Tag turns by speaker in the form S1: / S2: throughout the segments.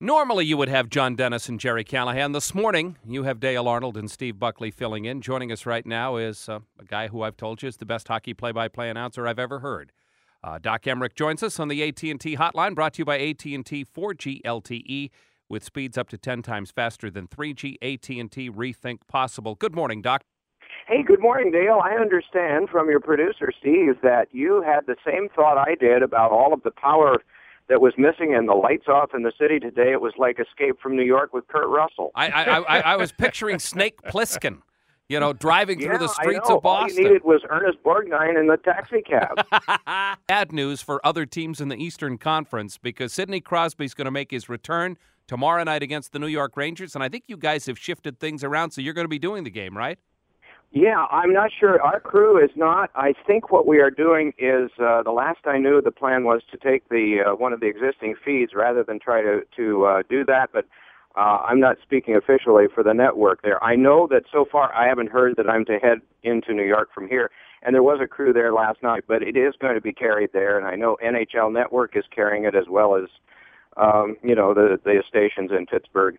S1: Normally, you would have John Dennis and Jerry Callahan. This morning, you have Dale Arnold and Steve Buckley filling in. Joining us right now is uh, a guy who I've told you is the best hockey play-by-play announcer I've ever heard. Uh, Doc Emrick joins us on the AT&T hotline, brought to you by AT&T 4G LTE with speeds up to 10 times faster than 3G. AT&T Rethink Possible. Good morning, Doc.
S2: Hey, good morning, Dale. I understand from your producer, Steve, that you had the same thought I did about all of the power – that was missing and the lights off in the city today. It was like Escape from New York with Kurt Russell.
S1: I I, I, I was picturing Snake Plissken. You know, driving
S2: yeah,
S1: through the streets of Boston.
S2: All you needed was Ernest Borgnine in the taxi cab.
S1: Bad news for other teams in the Eastern Conference because Sidney Crosby's going to make his return tomorrow night against the New York Rangers, and I think you guys have shifted things around, so you're going to be doing the game, right?
S2: Yeah, I'm not sure. Our crew is not. I think what we are doing is uh, the last I knew, the plan was to take the uh, one of the existing feeds rather than try to to uh, do that. But uh, I'm not speaking officially for the network there. I know that so far I haven't heard that I'm to head into New York from here. And there was a crew there last night, but it is going to be carried there. And I know NHL Network is carrying it as well as, um, you know, the the stations in Pittsburgh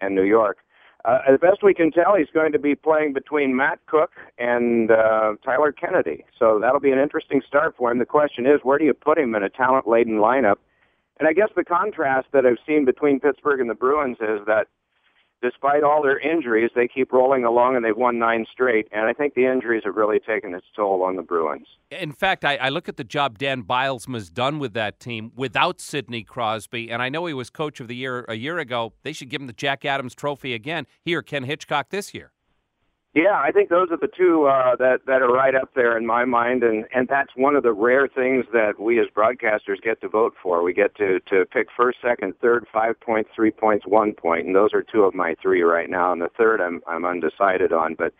S2: and New York. Uh, as best we can tell, he's going to be playing between Matt Cooke and uh, Tyler Kennedy. So that'll be an interesting start for him. The question is, where do you put him in a talent-laden lineup? And I guess the contrast that I've seen between Pittsburgh and the Bruins is that despite all their injuries, they keep rolling along and they've won nine straight. And I think the injuries have really taken its toll on the Bruins.
S1: In fact, I, I look at the job Dan Bylsma's done with that team without Sidney Crosby. And I know he was coach of the year a year ago. They should give him the Jack Adams trophy again. Here, Ken Hitchcock this year.
S2: Yeah, I think those are the two uh, that that are right up there in my mind, and and that's one of the rare things that we as broadcasters get to vote for. We get to to pick first, second, third, five points, three points, one point, and those are two of my three right now. And the third, I'm I'm undecided on, but.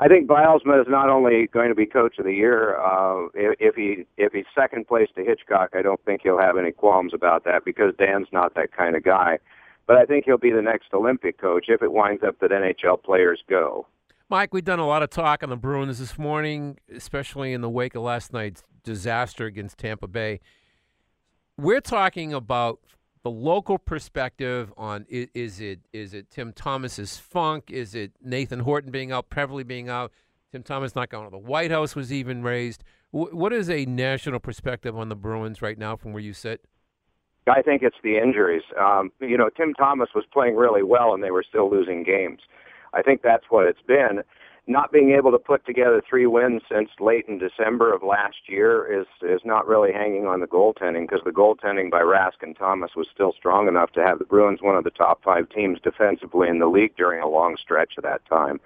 S2: I think Bylsma is not only going to be coach of the year. Uh, if, if he if he's second place to Hitchcock, I don't think he'll have any qualms about that because Dan's not that kind of guy. But I think he'll be the next Olympic coach if it winds up that NHL players go.
S3: Mike, we've done a lot of talk on the Bruins this morning, especially in the wake of last night's disaster against Tampa Bay. We're talking about the local perspective on is, is it is it Tim Thomas's funk? Is it Nathan Horton being out, Peverley being out? Tim Thomas not going to the White House was even raised. What is a national perspective on the Bruins right now from where you sit?
S2: I think it's the injuries. Um, you know, Tim Thomas was playing really well, and they were still losing games. I think that's what it's been. Not being able to put together three wins since late in December of last year is is not really hanging on the goaltending because the goaltending by Rask and Thomas was still strong enough to have the Bruins one of the top five teams defensively in the league during a long stretch of that time.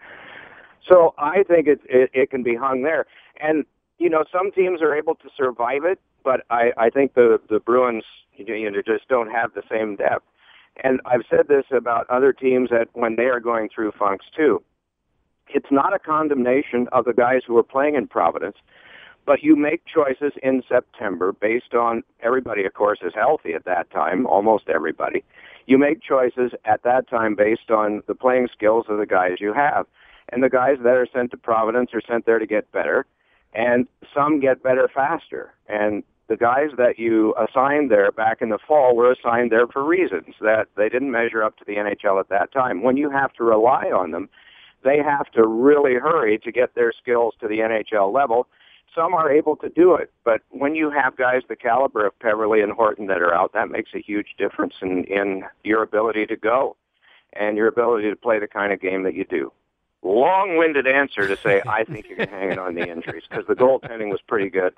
S2: So I think it it, it can be hung there, and you know some teams are able to survive it, but I I think the the Bruins you know just don't have the same depth. And I've said this about other teams that when they are going through funks too. It's not a condemnation of the guys who are playing in Providence, but you make choices in September based on everybody, of course, is healthy at that time, almost everybody. You make choices at that time based on the playing skills of the guys you have. And the guys that are sent to Providence are sent there to get better, and some get better faster. And the guys that you assigned there back in the fall were assigned there for reasons that they didn't measure up to the NHL at that time. When you have to rely on them, they have to really hurry to get their skills to the NHL level. Some are able to do it, but when you have guys the caliber of Peverley and Horton that are out, that makes a huge difference in, in your ability to go and your ability to play the kind of game that you do. Long-winded answer to say I think you can hang it on the injuries because the goaltending was pretty good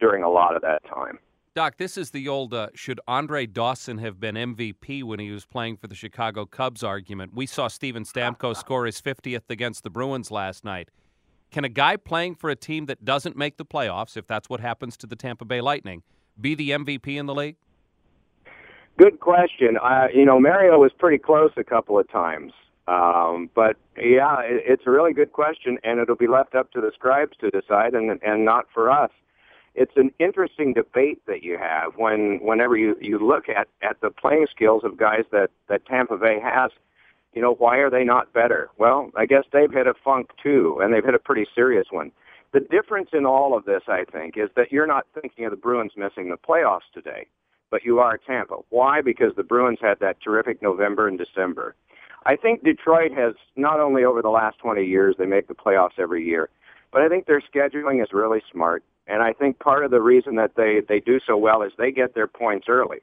S2: during a lot of that time.
S1: Doc, this is the old uh, should Andre Dawson have been MVP when he was playing for the Chicago Cubs argument. We saw Steven Stamkos score his 50th against the Bruins last night. Can a guy playing for a team that doesn't make the playoffs, if that's what happens to the Tampa Bay Lightning, be the MVP in the league?
S2: Good question. Uh, you know, Mario was pretty close a couple of times. Um, but yeah, it, it's a really good question, and it'll be left up to the scribes to decide, and and not for us it's an interesting debate that you have when whenever you you look at at the playing skills of guys that that Tampa Bay has. You know, why are they not better? Well, I guess they've hit a funk too, and they've hit a pretty serious one. The difference in all of this, I think, is that you're not thinking of the Bruins missing the playoffs today. but you are Tampa. Why? Because the Bruins had that terrific November and December. I think Detroit has not only over the last 20 years they make the playoffs every year, but I think their scheduling is really smart. And I think part of the reason that they, they do so well is they get their points early.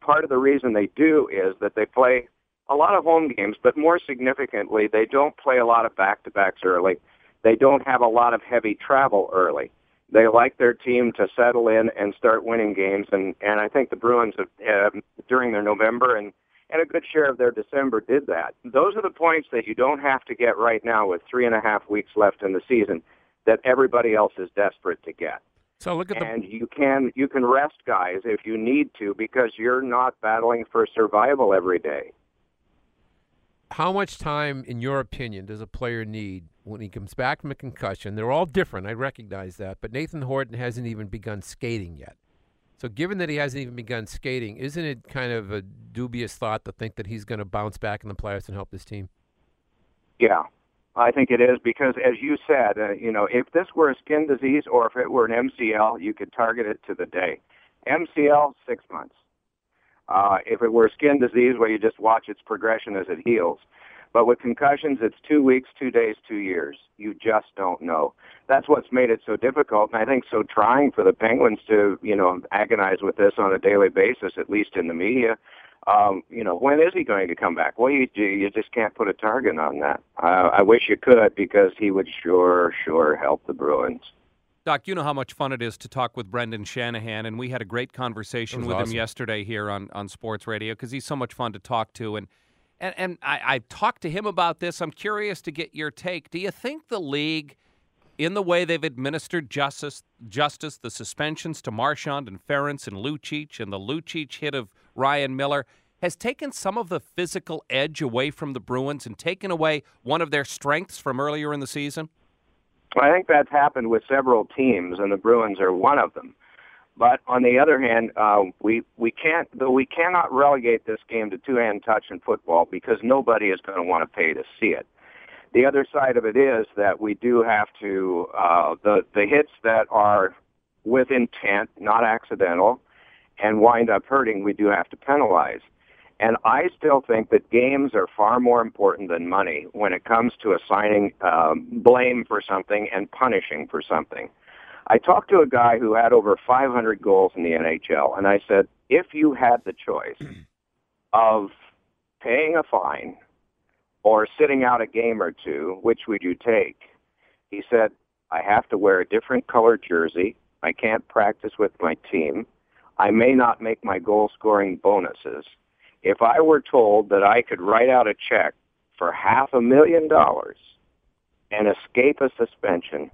S2: Part of the reason they do is that they play a lot of home games, but more significantly, they don't play a lot of back-to-backs early. They don't have a lot of heavy travel early. They like their team to settle in and start winning games, and and I think the Bruins have, uh, during their November and and a good share of their December did that. Those are the points that you don't have to get right now with three and a half weeks left in the season that everybody else is desperate to get.
S3: So look at
S2: and the... you can you can rest guys if you need to because you're not battling for survival every day.
S3: How much time, in your opinion, does a player need when he comes back from a concussion? They're all different. I recognize that, but Nathan Horton hasn't even begun skating yet. So, given that he hasn't even begun skating, isn't it kind of a dubious thought to think that he's going to bounce back in the playoffs and help this team?
S2: Yeah, I think it is because, as you said, uh, you know, if this were a skin disease or if it were an MCL, you could target it to the day. MCL, six months. Uh, if it were a skin disease, where you just watch its progression as it heals. But with concussions, it's two weeks, two days, two years. You just don't know. That's what's made it so difficult, and I think so trying for the Penguins to, you know, agonize with this on a daily basis, at least in the media. Um, you know, when is he going to come back? Well, you you just can't put a target on that. Uh, I wish you could because he would sure, sure help the Bruins.
S1: Doc, you know how much fun it is to talk with Brendan Shanahan, and we had a great conversation with
S3: awesome.
S1: him yesterday here on, on Sports Radio because he's so much fun to talk to. And and, and I, I talked to him about this. I'm curious to get your take. Do you think the league, in the way they've administered justice, justice, the suspensions to Marchand and Ference and Lucic, and the Lucic hit of Ryan Miller, has taken some of the physical edge away from the Bruins and taken away one of their strengths from earlier in the season?
S2: I think that's happened with several teams, and the Bruins are one of them. But on the other hand, uh, we we can't though we cannot relegate this game to two hand touch in football because nobody is going to want to pay to see it. The other side of it is that we do have to uh, the the hits that are with intent, not accidental, and wind up hurting. We do have to penalize. And I still think that games are far more important than money when it comes to assigning um, blame for something and punishing for something. I talked to a guy who had over 500 goals in the NHL, and I said, if you had the choice of paying a fine or sitting out a game or two, which would you take? He said, I have to wear a different colored jersey. I can't practice with my team. I may not make my goal scoring bonuses. If I were told that I could write out a check for half a million dollars and escape a suspension,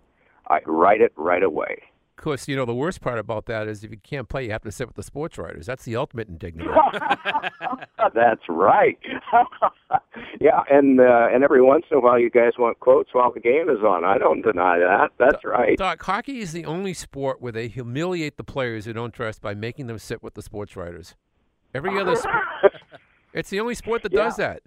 S2: I'd write it right away.
S3: Of course, you know the worst part about that is if you can't play, you have to sit with the sports writers. That's the ultimate indignity.
S2: That's right. yeah, and uh, and every once in a while, you guys want quotes while the game is on. I don't deny that. That's right.
S3: Doc, hockey is the only sport where they humiliate the players who don't dress by making them sit with the sports writers. Every other, sp- it's the only sport that
S2: Yeah.
S3: does that.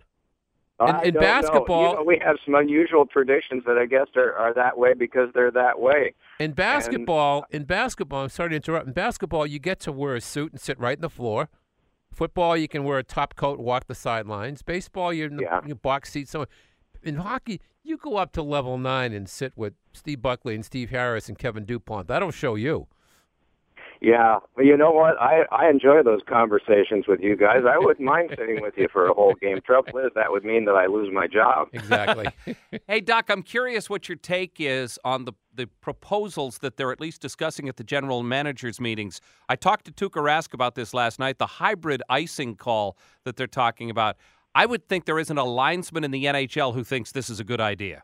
S3: In- in basketball-
S2: you know, we have some unusual traditions that I guess are, are that way because they're that way.
S3: In basketball, in basketball, I'm sorry to interrupt. In basketball, you get to wear a suit and sit right in the floor. Football, you can wear a top coat and walk the sidelines. Baseball, you're in the
S2: Yeah.
S3: your box seat. So, in hockey, you go up to level nine and sit with Steve Buckley and Steve Harris and Kevin Dupont. That'll show you.
S2: Yeah, but you know what? I I enjoy those conversations with you guys. I wouldn't mind sitting with you for a whole game. Trouble is, that would mean that I lose my job.
S3: Exactly.
S1: Hey, Doc, I'm curious what your take is on the, the proposals that they're at least discussing at the general managers' meetings. I talked to Tuukka Rask about this last night, the hybrid icing call that they're talking about. I would think there isn't a linesman in the NHL who thinks this is a good idea.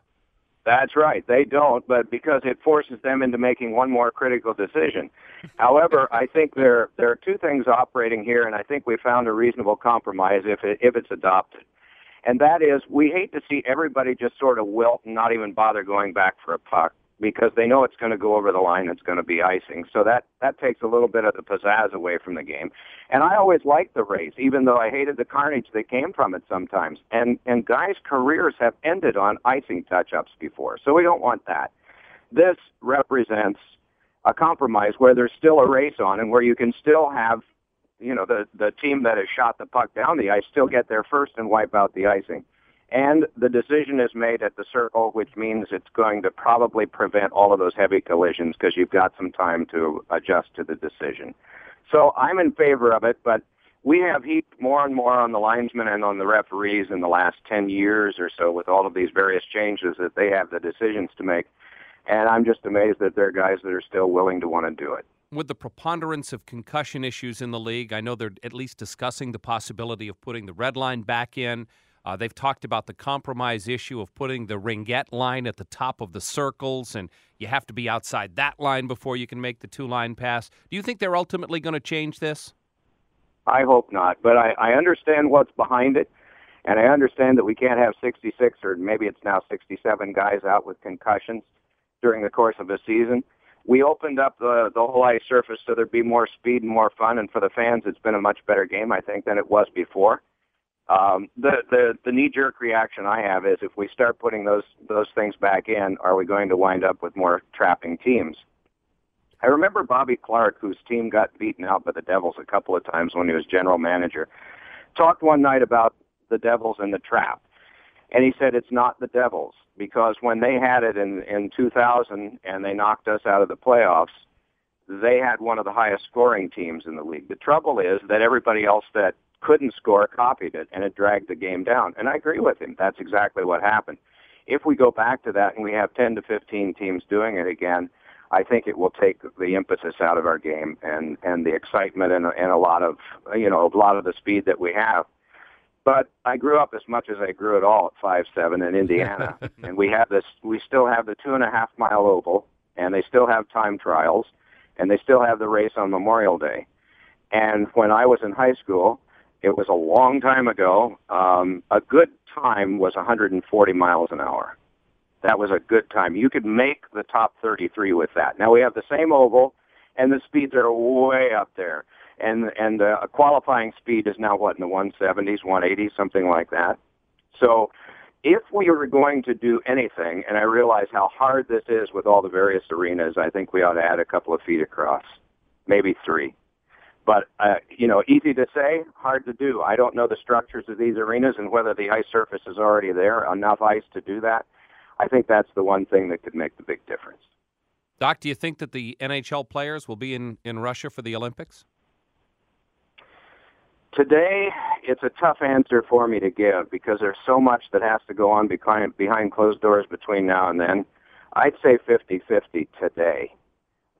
S2: That's right. They don't, but because it forces them into making one more critical decision. However, I think there there are two things operating here, and I think we found a reasonable compromise if it, if it's adopted. And that is, we hate to see everybody just sort of wilt and not even bother going back for a puck because they know it's going to go over the line. It's going to be icing. So that that takes a little bit of the pizzazz away from the game. And I always liked the race, even though I hated the carnage that came from it sometimes. And and guys' careers have ended on icing touch-ups before, so we don't want that. This represents a compromise where there's still a race on and where you can still have you know, the the team that has shot the puck down the ice still get there first and wipe out the icing. And the decision is made at the circle, which means it's going to probably prevent all of those heavy collisions because you've got some time to adjust to the decision. So I'm in favor of it, but we have heaped more and more on the linesmen and on the referees in the last 10 years or so with all of these various changes that they have the decisions to make. And I'm just amazed that there are guys that are still willing to want to do it.
S1: With the preponderance of concussion issues in the league, I know they're at least discussing the possibility of putting the red line back in. Uh, they've talked about the compromise issue of putting the ringette line at the top of the circles, and you have to be outside that line before you can make the two line pass. Do you think they're ultimately going to change this?
S2: I hope not, but I, I understand what's behind it, and I understand that we can't have 66 or maybe it's now 67 guys out with concussions during the course of a season. We opened up the the whole ice surface so there'd be more speed and more fun, and for the fans, it's been a much better game, I think, than it was before. Um, the the the knee jerk reaction I have is if we start putting those those things back in, are we going to wind up with more trapping teams? I remember Bobby Clarke, whose team got beaten out by the Devils a couple of times when he was general manager, talked one night about the Devils and the trap. And he said it's not the Devils because when they had it in, in 2000 and they knocked us out of the playoffs, they had one of the highest scoring teams in the league. The trouble is that everybody else that couldn't score copied it and it dragged the game down. And I agree with him. That's exactly what happened. If we go back to that and we have 10 to 15 teams doing it again, I think it will take the emphasis out of our game and and the excitement and and a lot of you know a lot of the speed that we have. But I grew up as much as I grew at all at five seven in Indiana, and we have this. We still have the two and a half mile oval, and they still have time trials, and they still have the race on Memorial Day. And when I was in high school, it was a long time ago. Um, a good time was 140 miles an hour that was a good time. You could make the top 33 with that. Now we have the same oval, and the speeds are way up there. And and uh, a qualifying speed is now what in the 170s, 180s, something like that. So if we were going to do anything, and I realize how hard this is with all the various arenas, I think we ought to add a couple of feet across, maybe three. But uh, you know, easy to say, hard to do. I don't know the structures of these arenas and whether the ice surface is already there, enough ice to do that. I think that's the one thing that could make the big difference.
S1: Doc, do you think that the NHL players will be in, in Russia for the Olympics?
S2: Today, it's a tough answer for me to give because there's so much that has to go on behind, behind closed doors between now and then. I'd say 50-50 today.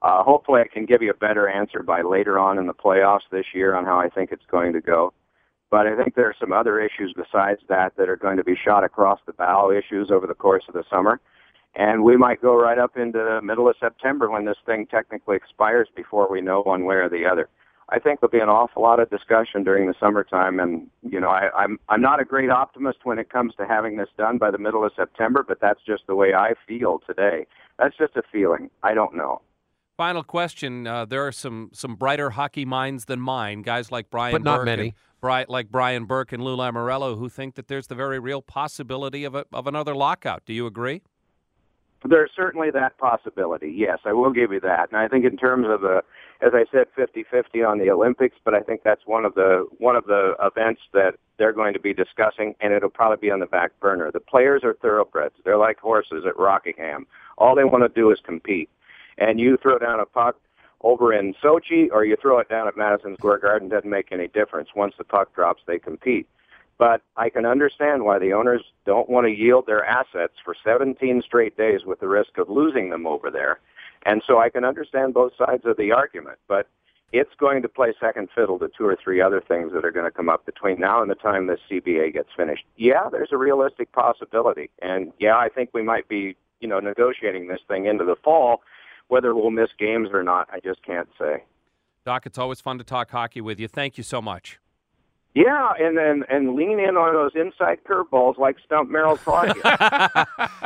S2: Uh, hopefully, I can give you a better answer by later on in the playoffs this year on how I think it's going to go. But I think there are some other issues besides that that are going to be shot across the bow issues over the course of the summer. And we might go right up into the middle of September when this thing technically expires before we know one way or the other. I think there'll be an awful lot of discussion during the summertime, and you know, I, I'm I'm not a great optimist when it comes to having this done by the middle of September, but that's just the way I feel today. That's just a feeling. I don't know.
S1: Final question: uh, There are some some brighter hockey minds than mine, guys like Brian,
S3: but not
S1: Burke
S3: many.
S1: Bright, like Brian Burke and Lou Lamoriello, who think that there's the very real possibility of a, of another lockout. Do you agree?
S2: There's certainly that possibility. Yes, I will give you that. And I think in terms of the, as I said, 50-50 on the Olympics, but I think that's one of the one of the events that they're going to be discussing, and it'll probably be on the back burner. The players are thoroughbreds. They're like horses at Rockingham. All they want to do is compete. And you throw down a puck over in Sochi or you throw it down at Madison Square Garden doesn't make any difference. Once the puck drops, they compete. But I can understand why the owners don't want to yield their assets for 17 straight days with the risk of losing them over there. And so I can understand both sides of the argument, but it's going to play second fiddle to two or three other things that are going to come up between now and the time this CBA gets finished. Yeah, there's a realistic possibility. And yeah, I think we might be, you know, negotiating this thing into the fall whether we'll miss games or not, I just can't say.
S1: Doc, it's always fun to talk hockey with you. Thank you so much.
S2: Yeah, and then and lean in on those inside curveballs like Stump Merrill taught you.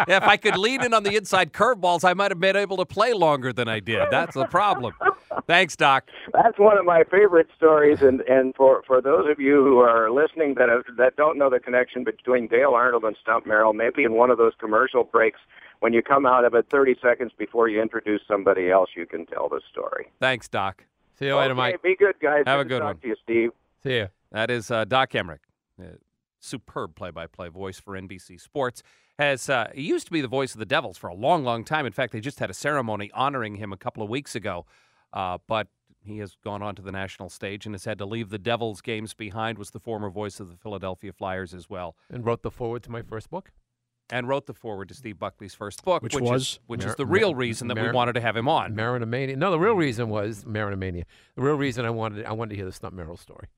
S1: yeah, if I could lean in on the inside curveballs, I might have been able to play longer than I did. That's the problem. Thanks, Doc.
S2: That's one of my favorite stories, and and for for those of you who are listening that have, that don't know the connection between Dale Arnold and Stump Merrill, maybe in one of those commercial breaks when you come out of it 30 seconds before you introduce somebody else, you can tell the story.
S1: Thanks, Doc.
S3: See you later,
S2: okay,
S3: Mike.
S2: Be good, guys.
S1: Have a
S2: to
S1: good
S2: talk
S1: one.
S2: To you, Steve.
S3: See you.
S1: That is uh, Doc Emrick, uh, superb play-by-play voice for NBC Sports. Has uh, he used to be the voice of the Devils for a long, long time. In fact, they just had a ceremony honoring him a couple of weeks ago. Uh, but he has gone on to the national stage and has had to leave the Devils games behind. Was the former voice of the Philadelphia Flyers as well,
S3: And wrote the forward to my first book.
S1: And wrote the forward to Steve Buckley's first book,
S4: Which
S1: is
S4: was?
S1: which
S3: Mar-
S1: is the real reason that we wanted to have him on.
S3: Marinamania. No, the real reason was Marinamania. The real reason I wanted I wanted to hear the Stump Merrill story.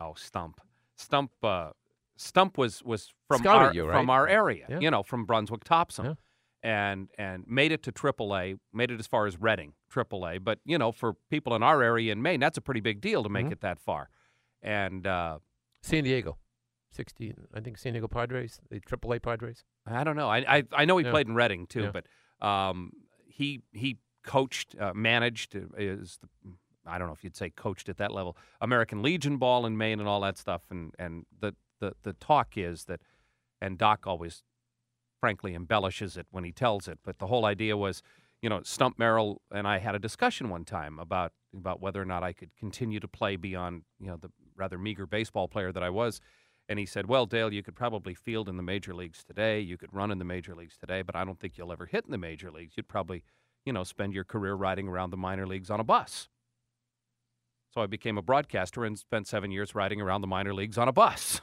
S1: Oh, Stump. Stump. Uh, Stump was was from our
S3: you,
S1: from our area.
S3: Yeah.
S1: You know, from Brunswick Topsham,
S3: Yeah.
S1: and and made it to AAA. Made it as far as Reading, AAA. But you know, for people in our area in Maine, that's a pretty big deal to make
S3: Mhm.
S1: it that far. And uh,
S3: San Diego, sixteen. I think San Diego Padres, the AAA Padres.
S1: I don't know. I I, I know he
S3: Yeah.
S1: played in Reading too,
S3: Yeah.
S1: but um, he he coached, uh, managed uh, is the, I don't know if you'd say coached at that level, American Legion ball in Maine and all that stuff. And and the the the talk is that, and Doc always, frankly, embellishes it when he tells it. But the whole idea was, you know, Stump Merrill and I had a discussion one time about about whether or not I could continue to play beyond, you know, the rather meager baseball player that I was. And he said, Well, Dale, you could probably field in the major leagues today. You could run in the major leagues today, but I don't think you'll ever hit in the major leagues. You'd probably, you know, spend your career riding around the minor leagues on a bus. So I became a broadcaster and spent seven years riding around the minor leagues on a bus.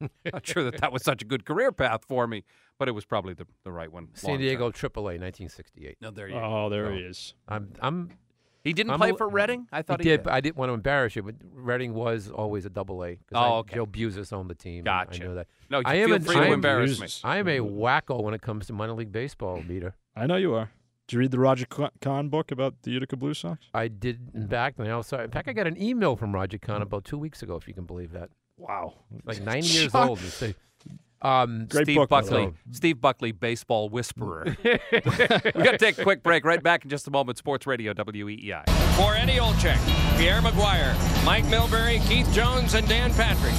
S1: Not sure that that was such a good career path for me, but it was probably the, the right one.
S3: San Diego. AAA, 1968.
S1: No, there you
S4: Oh, there
S3: So-
S4: he oh, oh. is.
S3: I'm I'm
S1: He didn't
S3: I'm
S1: play
S3: a-
S1: for Reading? I
S3: He
S1: thought
S3: did,
S1: he
S3: but I didn't want to embarrass you. But Reading was always a double A.
S1: Oh,
S3: I-
S1: okay.
S3: Joe Buzas owned the team.
S1: Gotcha.
S3: I know that.
S1: No,
S3: I
S1: feel
S3: am a-
S1: free
S3: I
S1: to
S3: am-
S1: embarrass me.
S3: I am a wacko when it comes to minor league baseball, Peter.
S4: I know you are. Did you read the Roger Con- Kahn book about the Utica Blue Sox?
S3: I did, in fact, and I also, in fact, I got an email from Roger Kahn about two weeks ago, if you can believe that.
S4: Wow.
S3: Like 90 years
S4: Shock.
S3: old. And say, um,
S4: Great
S1: Steve
S4: book,
S1: Buckley,
S4: way.
S1: Steve Buckley, baseball whisperer. we got to take a quick break. Right back in just a moment. Sports Radio E WEEI.
S5: For Eddie Olczyk, Pierre McGuire, Mike Milbury, Keith Jones, and Dan Patrick.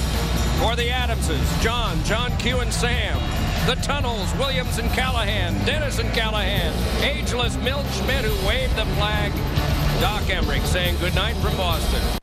S5: For the Adamses, John, John Q, and Sam. The Tunnels, Williams and Callahan, Dennis and Callahan, ageless Milt Schmidt who waved the flag. Doc Emrick saying goodnight from Boston.